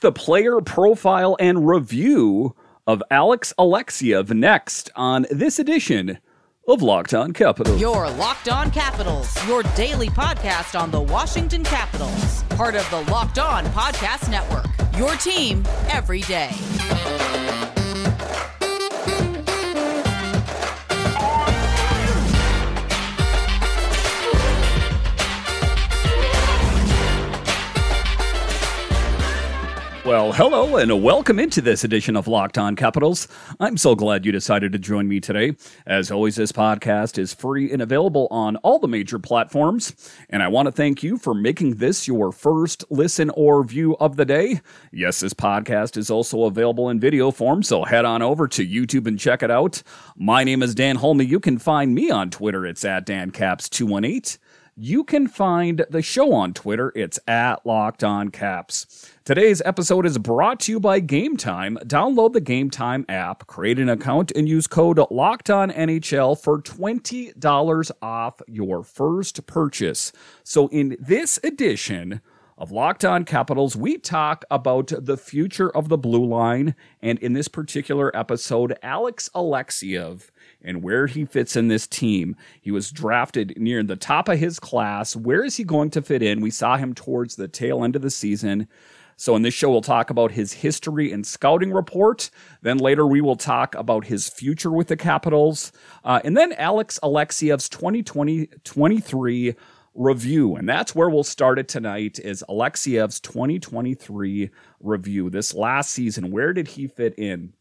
the player profile and review of Alex Alexeyev next on this edition of Locked On Capitals. Your Locked On Capitals, your daily podcast on the Washington Capitals, part of the Locked On Podcast Network. Your team every day. Well, hello and welcome into this edition of Locked On Capitals. I'm so glad you decided to join me today. As always, this podcast is free and available on all the major platforms. And I want to thank you for making this your first listen or view of the day. Yes, this podcast is also available in video form, so head on over to YouTube and check it out. My name is Dan Holme. You can find me on Twitter. It's at DanCaps218. You can find the show on Twitter. It's at Locked On Caps. Today's episode is brought to you by Game Time. Download the Game Time app, create an account, and use code Locked On NHL for twenty dollars off your first purchase. So, in this edition of Locked On Capitals, we talk about the future of the blue line, and in this particular episode, Alex Alexeyev and where he fits in this team. He was drafted near the top of his class. Where is he going to fit in? We saw him towards the tail end of the season. So, in this show, we'll talk about his history and scouting report. Then later, we will talk about his future with the Capitals. Uh, and then Alex Alexeyev's 2020 23 review. And that's where we'll start it tonight is Alexeyev's 2023 review. This last season, where did he fit in?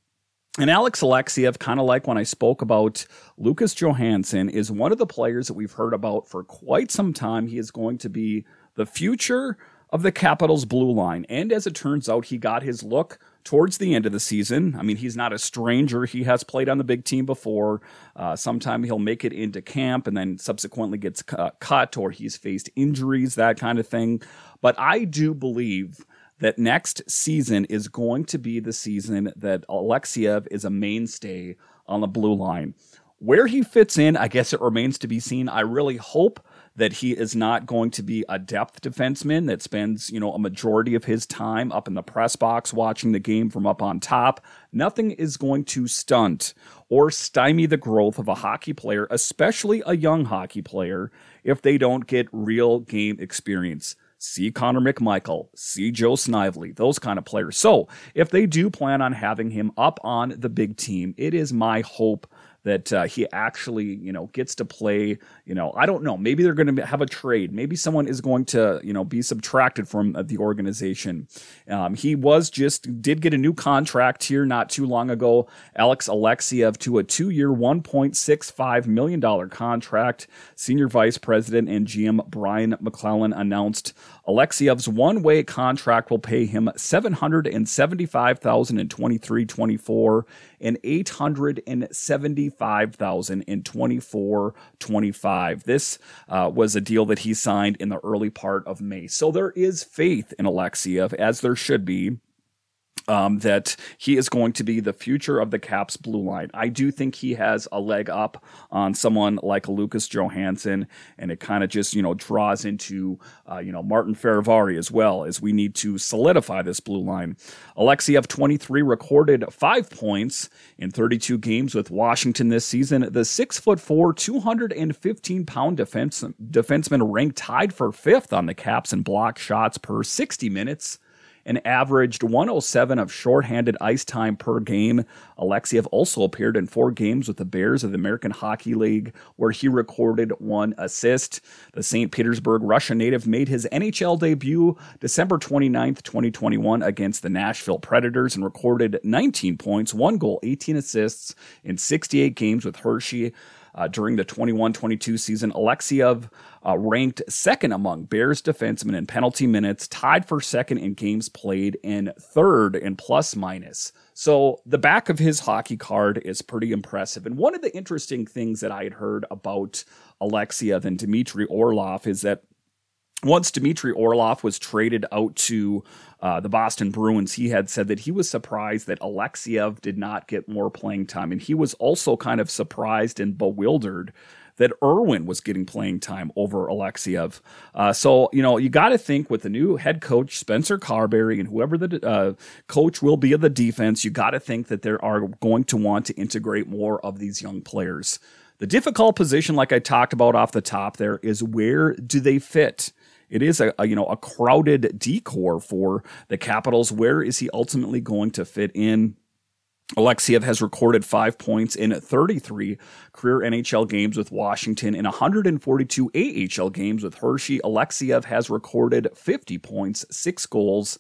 And Alex Alexeyev, kind of like when I spoke about Lucas Johansen, is one of the players that we've heard about for quite some time. He is going to be the future of the Capitals blue line. And as it turns out, he got his look towards the end of the season. I mean, he's not a stranger. He has played on the big team before. Uh, sometime he'll make it into camp and then subsequently gets cut or he's faced injuries, that kind of thing. But I do believe that next season is going to be the season that Alexeyev is a mainstay on the blue line. Where he fits in, I guess it remains to be seen. I really hope that he is not going to be a depth defenseman that spends, you know, a majority of his time up in the press box watching the game from up on top. Nothing is going to stunt or stymie the growth of a hockey player, especially a young hockey player, if they don't get real game experience see Connor McMichael, see Joe Snively, those kind of players. So if they do plan on having him up on the big team, it is my hope that uh, he actually, you know, gets to play. You know, I don't know. Maybe they're going to have a trade. Maybe someone is going to, you know, be subtracted from uh, the organization. Um, he was just did get a new contract here not too long ago. Alex Alexeyev to a two-year, one point six five million dollar contract. Senior Vice President and GM Brian MacLellan announced Alexeyev's one-way contract will pay him seven hundred and seventy-five thousand in twenty-three, twenty-four, and eight hundred and seventy 25,000 in 24 25. This uh, was a deal that he signed in the early part of May. So there is faith in Alexeyev, as there should be um, that he is going to be the future of the Caps blue line. I do think he has a leg up on someone like Lucas Johansen, and it kind of just you know draws into uh, you know Martin Fehervary as well as we need to solidify this blue line. Alexeyev 23 recorded five points in 32 games with Washington this season. The six foot four, 215 pound defense defenseman ranked tied for fifth on the Caps in block shots per 60 minutes and averaged 107 of shorthanded ice time per game. Alexeyev also appeared in four games with the Bears of the American Hockey League, where he recorded one assist. The St. Petersburg Russian native made his NHL debut December 29th, 2021, against the Nashville Predators and recorded 19 points, one goal, 18 assists in 68 games with Hershey. Uh, during the 21 22 season, Alexeyev uh, ranked second among Bears defensemen in penalty minutes, tied for second in games played, and third in plus minus. So the back of his hockey card is pretty impressive. And one of the interesting things that I had heard about Alexeyev and Dmitry Orlov is that once Dmitry Orlov was traded out to uh, the Boston Bruins, he had said that he was surprised that Alexeyev did not get more playing time. And he was also kind of surprised and bewildered that Irwin was getting playing time over Alexeyev. Uh, so, you know, you got to think with the new head coach, Spencer Carbery, and whoever the uh, coach will be of the defense, you got to think that they are going to want to integrate more of these young players. The difficult position, like I talked about off the top there, is where do they fit? It is a, a, you know a crowded D-corps for the Capitals. Where is he ultimately going to fit in? Alexeyev has recorded five points in 33 career NHL games with Washington and 142 AHL games with Hershey. Alexeyev has recorded 50 points, six goals,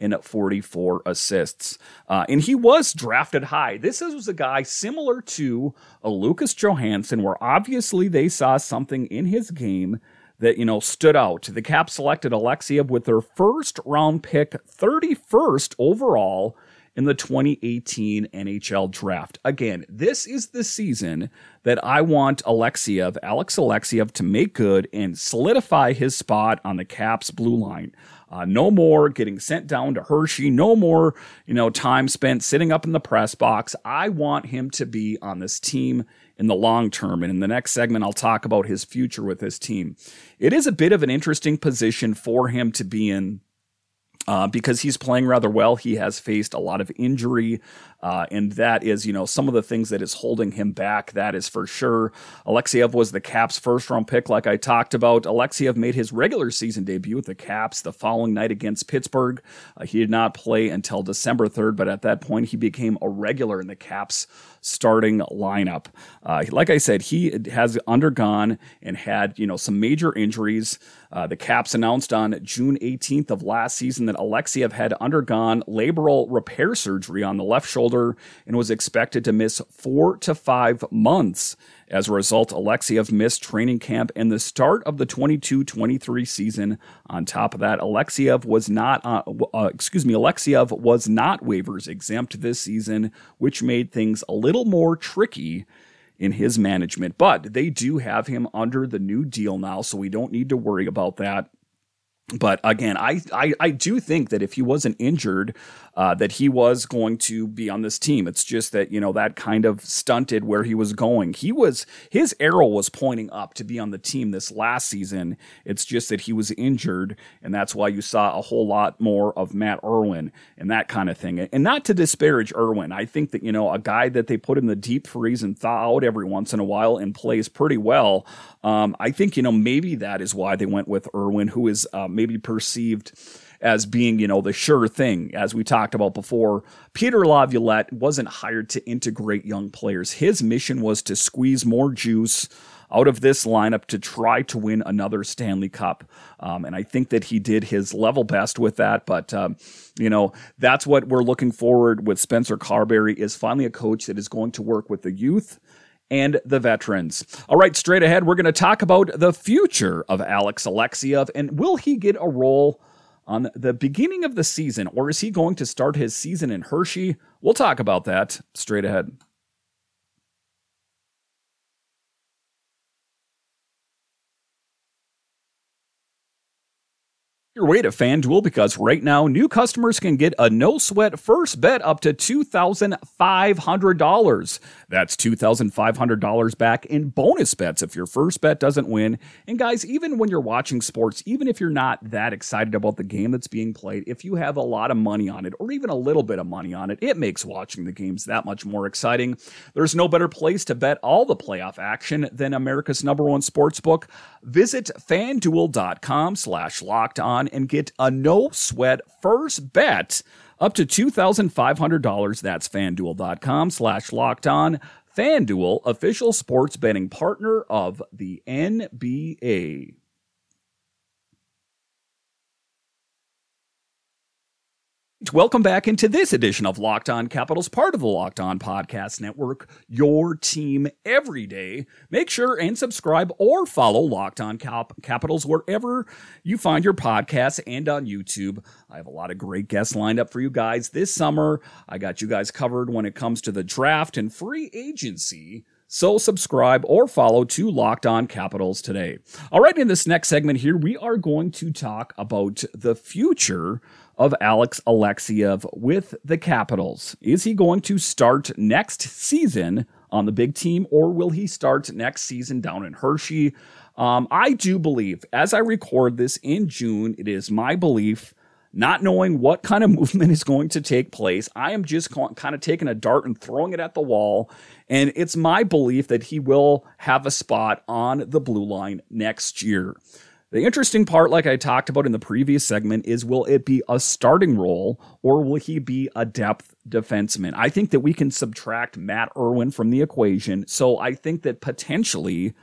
and 44 assists. Uh, and he was drafted high. This was a guy similar to a Lucas Johansen, where obviously they saw something in his game that you know stood out. The Caps selected Alexeyev with their first round pick, 31st overall in the 2018 NHL draft. Again, this is the season that I want Alexeyev, Alex Alexeyev, to make good and solidify his spot on the Caps blue line. Uh, no more getting sent down to Hershey. No more, you know, time spent sitting up in the press box. I want him to be on this team in the long term. And in the next segment, I'll talk about his future with his team. It is a bit of an interesting position for him to be in uh, because he's playing rather well. He has faced a lot of injury, uh, and that is, you know, some of the things that is holding him back. That is for sure. Alexeyev was the Caps' first round pick, like I talked about. Alexeyev made his regular season debut with the Caps the following night against Pittsburgh. Uh, he did not play until December 3rd, but at that point, he became a regular in the Caps' starting lineup. Uh, like I said, he has undergone and had, you know, some major injuries. Uh, the Caps announced on June 18th of last season that Alexeyev had undergone labral repair surgery on the left shoulder and was expected to miss four to five months. As a result, Alexeyev missed training camp and the start of the 22-23 season. On top of that, Alexeyev was not, uh, uh, excuse me, Alexeyev was not waivers exempt this season, which made things a little more tricky in his management. But they do have him under the new deal now, so we don't need to worry about that. But again, I, I, I do think that if he wasn't injured, uh, that he was going to be on this team. It's just that you know that kind of stunted where he was going. He was his arrow was pointing up to be on the team this last season. It's just that he was injured, and that's why you saw a whole lot more of Matt Irwin and that kind of thing. And not to disparage Irwin, I think that you know a guy that they put in the deep freeze and thaw out every once in a while and plays pretty well. Um, I think you know maybe that is why they went with Irwin, who is uh, maybe perceived as being, you know, the sure thing. As we talked about before, Peter Laviolette wasn't hired to integrate young players. His mission was to squeeze more juice out of this lineup to try to win another Stanley Cup. Um, and I think that he did his level best with that. But, um, you know, that's what we're looking forward with Spencer Carbery is finally a coach that is going to work with the youth and the veterans. All right, straight ahead, we're going to talk about the future of Alex Alexeyev and will he get a role on the beginning of the season, or is he going to start his season in Hershey? We'll talk about that straight ahead. Your way to FanDuel because right now new customers can get a no sweat first bet up to $2,500. That's $2,500 back in bonus bets if your first bet doesn't win. And guys, even when you're watching sports, even if you're not that excited about the game that's being played, if you have a lot of money on it or even a little bit of money on it, it makes watching the games that much more exciting. There's no better place to bet all the playoff action than America's number one sports book. Visit fanduel.com slash locked on and get a no sweat first bet up to $2,500. That's fanduel.com slash locked on. FanDuel, official sports betting partner of the NBA. Welcome back into this edition of Locked On Capitals, part of the Locked On Podcast Network, your team every day. Make sure and subscribe or follow Locked On Cap- Capitals wherever you find your podcasts and on YouTube. I have a lot of great guests lined up for you guys this summer. I got you guys covered when it comes to the draft and free agency. So subscribe or follow to Locked On Capitals today. All right, in this next segment here, we are going to talk about the future of Alex Alexeyev with the Capitals. Is he going to start next season on the big team, or will he start next season down in Hershey? Um, I do believe, as I record this in June, it is my belief not knowing what kind of movement is going to take place. I am just kind of taking a dart and throwing it at the wall. And it's my belief that he will have a spot on the blue line next year. The interesting part, like I talked about in the previous segment, is will it be a starting role or will he be a depth defenseman? I think that we can subtract Matt Irwin from the equation. So I think that potentially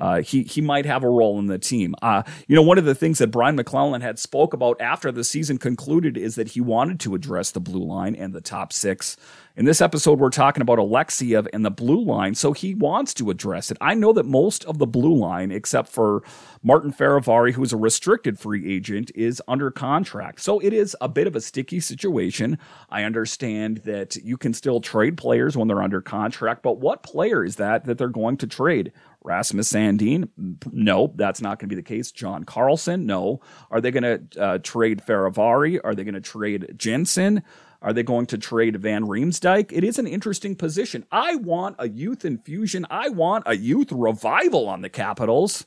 uh, he he might have a role in the team. Uh, you know, one of the things that Brian MacLellan had spoke about after the season concluded is that he wanted to address the blue line and the top six. In this episode, we're talking about Alexeyev and the blue line, so he wants to address it. I know that most of the blue line, except for Martin Fehervary, who's a restricted free agent, is under contract. So it is a bit of a sticky situation. I understand that you can still trade players when they're under contract, but what player is that that they're going to trade? Rasmus Sandin? No, that's not going to be the case. John Carlson? No. Are they going to uh, trade Fehervary? Are they going to trade Jensen? Are they going to trade Van Riemsdyk? It is an interesting position. I want a youth infusion. I want a youth revival on the Capitals.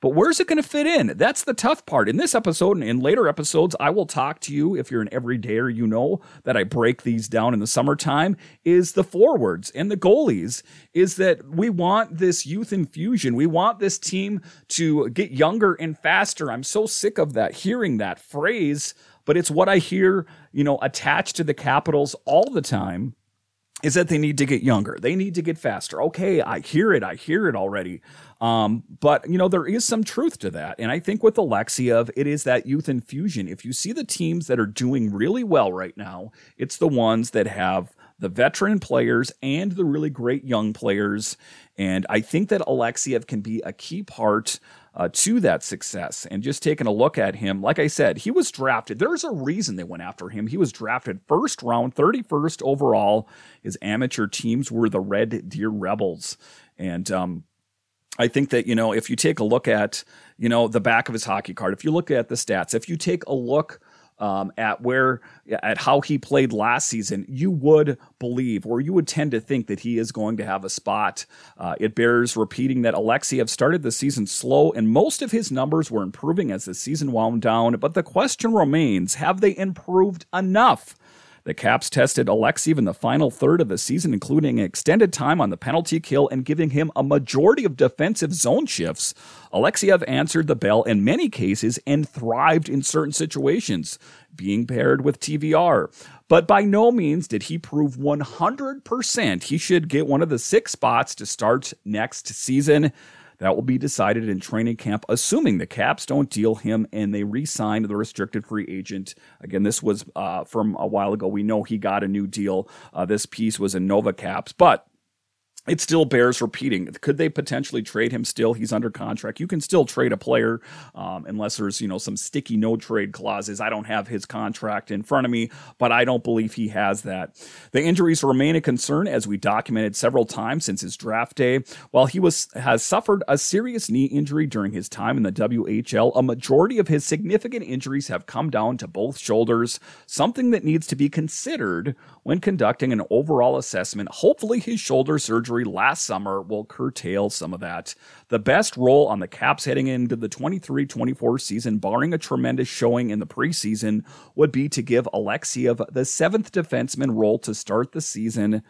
But where's it going to fit in? That's the tough part. In this episode and in later episodes, I will talk to you, if you're an everydayer, you know that I break these down in the summertime, is the forwards and the goalies, is that we want this youth infusion. We want this team to get younger and faster. I'm so sick of that, hearing that phrase, but it's what I hear, you know, attached to the Capitals all the time is that they need to get younger. They need to get faster. Okay, I hear it. I hear it already. Um, but, you know, there is some truth to that. And I think with Alexeyev, it is that youth infusion. If you see the teams that are doing really well right now, it's the ones that have the veteran players and the really great young players. And I think that Alexeyev can be a key part uh, to that success. And just taking a look at him, like I said, he was drafted. There's a reason they went after him. He was drafted first round, 31st overall. His amateur teams were the Red Deer Rebels. And um, I think that, you know, if you take a look at, you know, the back of his hockey card, if you look at the stats, if you take a look um, at where at how he played last season, you would believe or you would tend to think that he is going to have a spot. Uh, it bears repeating that Alexeyev started the season slow, and most of his numbers were improving as the season wound down. But the question remains: Have they improved enough? The Caps tested Alexeyev in the final third of the season, including extended time on the penalty kill and giving him a majority of defensive zone shifts. Alexeyev answered the bell in many cases and thrived in certain situations, being paired with TVR. But by no means did he prove 100% he should get one of the six spots to start next season. That will be decided in training camp, assuming the Caps don't deal him and they re sign the restricted free agent. Again, this was uh, from a while ago. We know he got a new deal. Uh, this piece was in Nova Caps, but it still bears repeating. Could they potentially trade him still? He's under contract. You can still trade a player um, unless there's, you know, some sticky no trade clauses. I don't have his contract in front of me, but I don't believe he has that. The injuries remain a concern as we documented several times since his draft day. While he was has suffered a serious knee injury during his time in the WHL, a majority of his significant injuries have come down to both shoulders, something that needs to be considered when conducting an overall assessment. Hopefully his shoulder surgery injury last summer will curtail some of that. The best role on the Caps heading into the 23 24 season, barring a tremendous showing in the preseason, would be to give Alexeyev the seventh defenseman role to start the season.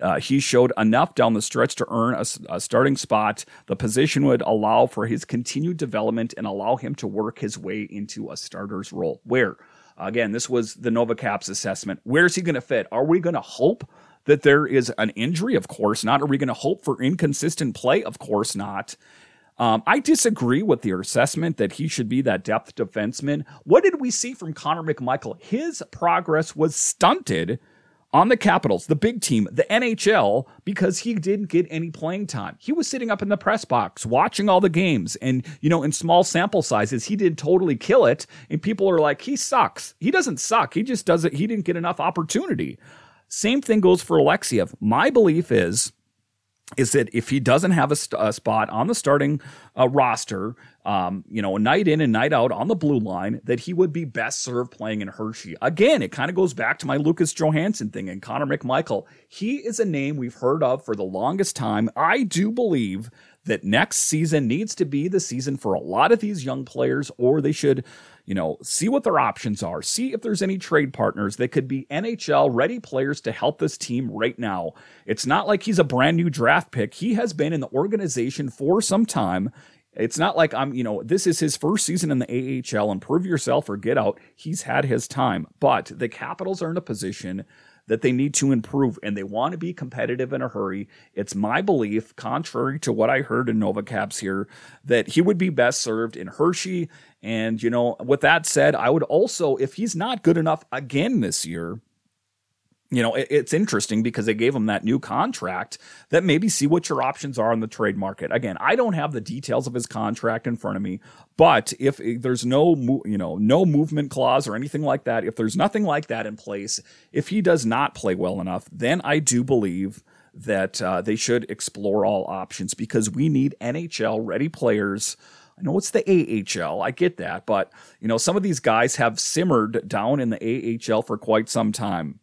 Uh, he showed enough down the stretch to earn a, a, starting spot. The position would allow for his continued development and allow him to work his way into a starter's role. Where, again, this was the Nova Caps assessment. Where's he going to fit? Are we going to hope that there is an injury? Of course not. Are we going to hope for inconsistent play? Of course not. Um, I disagree with the assessment that he should be that depth defenseman. What did we see from Connor McMichael? His progress was stunted on the Capitals, the big team, the NHL, because he didn't get any playing time. He was sitting up in the press box watching all the games. And, you know, in small sample sizes, he did totally kill it. And people are like, he sucks. He doesn't suck. He just doesn't, he didn't get enough opportunity. Same thing goes for Alexeyev. My belief is is that if he doesn't have a, st- a spot on the starting uh, roster, um, you know, night in and night out on the blue line, that he would be best served playing in Hershey. Again, it kind of goes back to my Lucas Johansen thing and Connor McMichael. He is a name we've heard of for the longest time. I do believe that next season needs to be the season for a lot of these young players, or they should you know, see what their options are, see if there's any trade partners that could be NHL ready players to help this team right now. It's not like he's a brand new draft pick. He has been in the organization for some time. It's not like I'm, you know, this is his first season in the AHL and prove yourself or get out. He's had his time, but the Capitals are in a position that they need to improve and they want to be competitive in a hurry. It's my belief, contrary to what I heard in Nova Caps here, that he would be best served in Hershey. And, you know, with that said, I would also, if he's not good enough again this year, you know, it, it's interesting because they gave him that new contract that maybe see what your options are in the trade market. Again, I don't have the details of his contract in front of me, but if there's no, you know, no movement clause or anything like that, if there's nothing like that in place, if he does not play well enough, then I do believe that uh, they should explore all options because we need NHL ready players. I know it's the AHL, I get that, but you know some of these guys have simmered down in the AHL for quite some time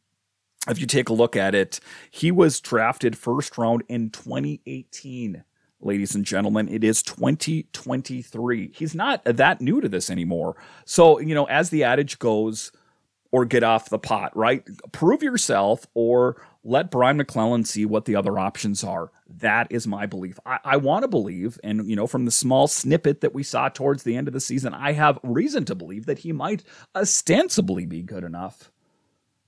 if you take a look at it, he was drafted first round in 2018. Ladies and gentlemen, it is 2023. He's not that new to this anymore. So, you know, as the adage goes, or get off the pot, right? Prove yourself or let Brian MacLellan see what the other options are. That is my belief. I, I want to believe, and you know, from the small snippet that we saw towards the end of the season, I have reason to believe that he might ostensibly be good enough.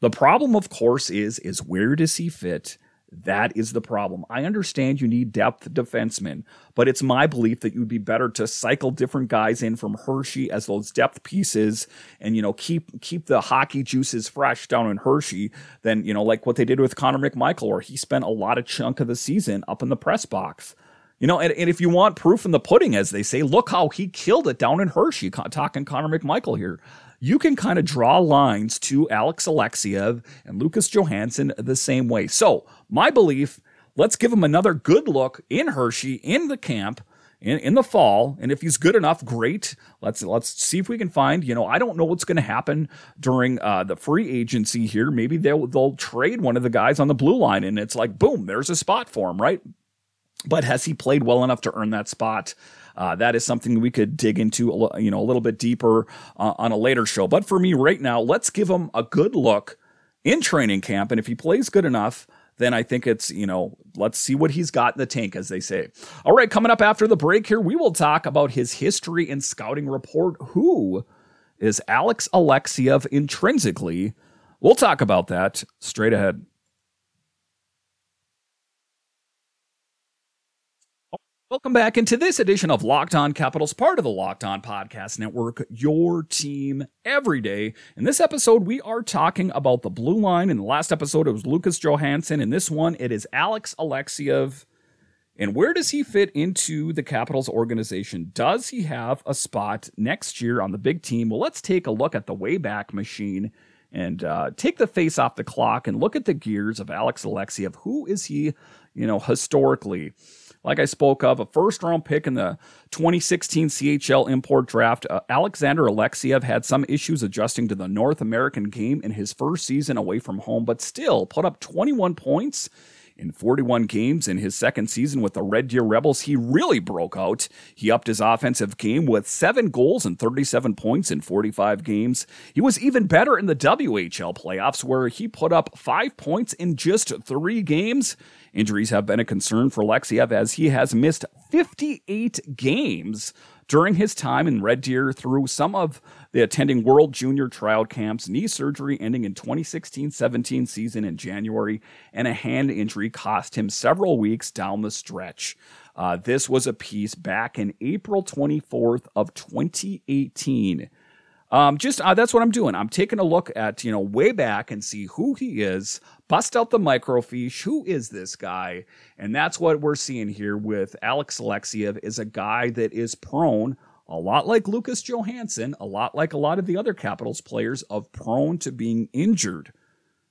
The problem, of course, is is where does he fit? That is the problem. I understand you need depth defensemen, but it's my belief that you'd be better to cycle different guys in from Hershey as those depth pieces and you know keep keep the hockey juices fresh down in Hershey than you know like what they did with Connor McMichael where he spent a lot of chunk of the season up in the press box. You know, and, and if you want proof in the pudding, as they say, look how he killed it down in Hershey, talking Connor McMichael here you can kind of draw lines to Alex Alexeyev and Lucas Johansen the same way. So, my belief, let's give him another good look in Hershey in the camp. In, in the fall, and if he's good enough, great. Let's let's see if we can find. You know, I don't know what's going to happen during uh, the free agency here. Maybe they'll they'll trade one of the guys on the blue line, and it's like boom, there's a spot for him, right? But has he played well enough to earn that spot? Uh, that is something we could dig into, you know, a little bit deeper uh, on a later show. But for me right now, let's give him a good look in training camp, and if he plays good enough, then I think it's, you know, let's see what he's got in the tank, as they say. All right, coming up after the break here, we will talk about his history and scouting report. Who is Alex Alexeyev intrinsically? We'll talk about that straight ahead. Welcome back into this edition of Locked On Capitals, part of the Locked On Podcast Network, your team every day. In this episode, we are talking about the blue line. In the last episode, it was Lucas Johansen. In this one, it is Alex Alexeyev. And where does he fit into the Capitals organization? Does he have a spot next year on the big team? Well, let's take a look at the Wayback Machine and uh, take the face off the clock and look at the gears of Alex Alexeyev. Who is he, you know, historically? Like I spoke of, a first round pick in the 2016 CHL import draft. Uh, Alexander Alexeyev had some issues adjusting to the North American game in his first season away from home, but still put up 21 points in 41 games in his second season with the Red Deer Rebels, he really broke out. He upped his offensive game with seven goals and 37 points in 45 games. He was even better in the WHL playoffs, where he put up five points in just three games. Injuries have been a concern for Alexeyev as he has missed 58 games during his time in Red Deer through some of the attending World Junior Trial camps, knee surgery ending in 2016-17 season in January, and a hand injury cost him several weeks down the stretch. Uh, this was a piece back in April 24th of 2018 um, just uh, that's what I'm doing. I'm taking a look at you know way back and see who he is, bust out the microfiche. Who is this guy? And that's what we're seeing here with Alex Alexeyev is a guy that is prone, a lot like Lucas Johansen, a lot like a lot of the other Capitals players, of prone to being injured.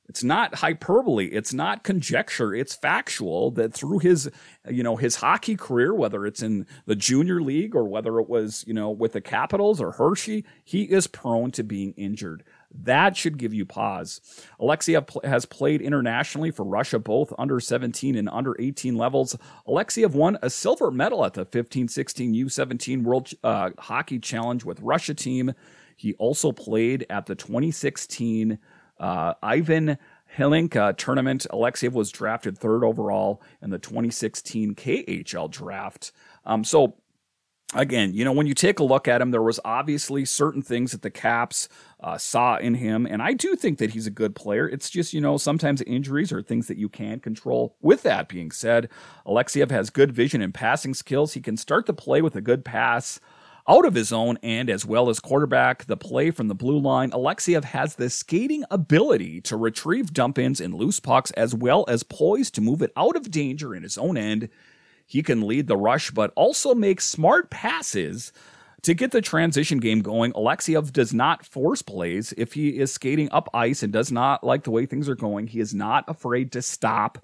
It's not hyperbole. It's not conjecture. It's factual that through his, you know, his hockey career, whether it's in the junior league or whether it was, you know, with the Capitals or Hershey, he is prone to being injured. That should give you pause. Alexeyev has played internationally for Russia, both under 17 and under 18 levels. Alexeyev won a silver medal at the 15 16 U17 World uh, Hockey Challenge with Russia team. He also played at the 2016 uh, Ivan Hlinka tournament. Alexeyev was drafted third overall in the 2016 KHL draft. Um, so again, you know, when you take a look at him, there was obviously certain things that the Caps uh, saw in him, and I do think that he's a good player. It's just, you know, sometimes injuries are things that you can't control. With that being said, Alexeyev has good vision and passing skills. He can start the play with a good pass out of his own and as well as quarterback the play from the blue line. Alexeyev has the skating ability to retrieve dump ins and loose pucks as well as poised to move it out of danger in his own end. He can lead the rush, but also make smart passes to get the transition game going. Alexeyev does not force plays. If he is skating up ice and does not like the way things are going, he is not afraid to stop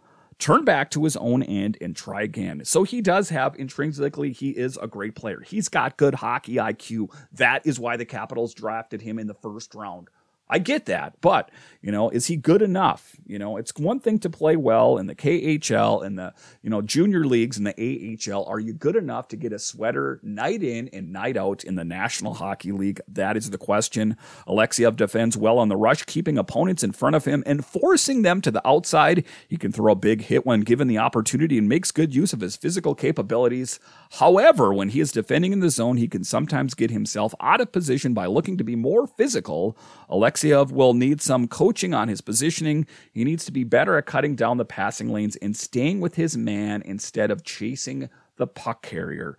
turn back to his own end and try again. So he does have intrinsically, he is a great player. He's got good hockey IQ. That is why the Capitals drafted him in the first round. I get that, but you know, is he good enough? You know, it's one thing to play well in the KHL and the you know junior leagues and the AHL. Are you good enough to get a sweater night in and night out in the National Hockey League? That is the question. Alexeyev defends well on the rush, keeping opponents in front of him and forcing them to the outside. He can throw a big hit when given the opportunity and makes good use of his physical capabilities. However, when he is defending in the zone, he can sometimes get himself out of position by looking to be more physical. Alexeyev Alexeyev will need some coaching on his positioning. He needs to be better at cutting down the passing lanes and staying with his man instead of chasing the puck carrier.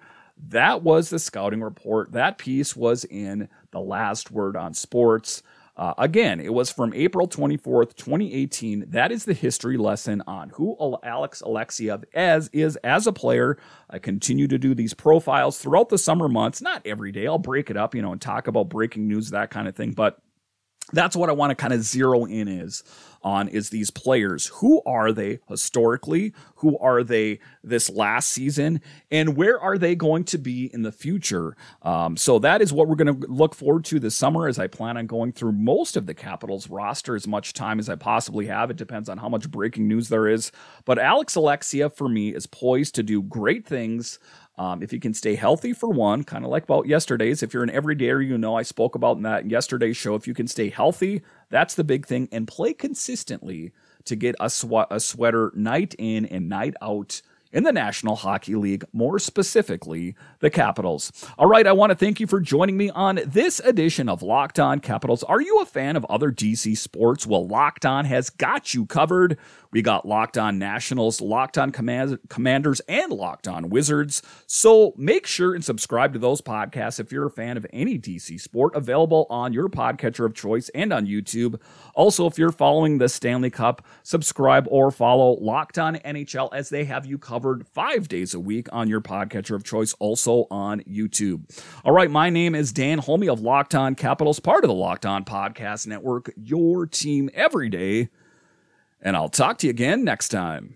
That was the scouting report. That piece was in the last word on sports. Uh, again, it was from April 24th, 2018. That is the history lesson on who Alex Alexeyev as is as a player. I continue to do these profiles throughout the summer months, not every day. I'll break it up, you know, and talk about breaking news, that kind of thing. But that's what I want to kind of zero in is on is these players. Who are they historically? Who are they this last season? And where are they going to be in the future? Um, so that is what we're going to look forward to this summer as I plan on going through most of the Capitals roster as much time as I possibly have. It depends on how much breaking news there is. But Alex Alexia for me is poised to do great things. Um, if you can stay healthy for one, kind of like about yesterday's, if you're an everydayer, you know I spoke about in that yesterday's show. If you can stay healthy, that's the big thing, and play consistently to get a, sw- a sweater night in and night out in the National Hockey League, more specifically, the Capitals. All right, I want to thank you for joining me on this edition of Locked On Capitals. Are you a fan of other DC sports? Well, Locked On has got you covered. We got Locked On Nationals, Locked On Command- Commanders, and Locked On Wizards. So make sure and subscribe to those podcasts if you're a fan of any DC sport, available on your podcatcher of choice and on YouTube. Also, if you're following the Stanley Cup, subscribe or follow Locked On NHL as they have you covered five days a week on your podcatcher of choice, also on YouTube. All right, my name is Dan Holme of Locked On Capitals, part of the Locked On Podcast Network, your team every day and I'll talk to you again next time.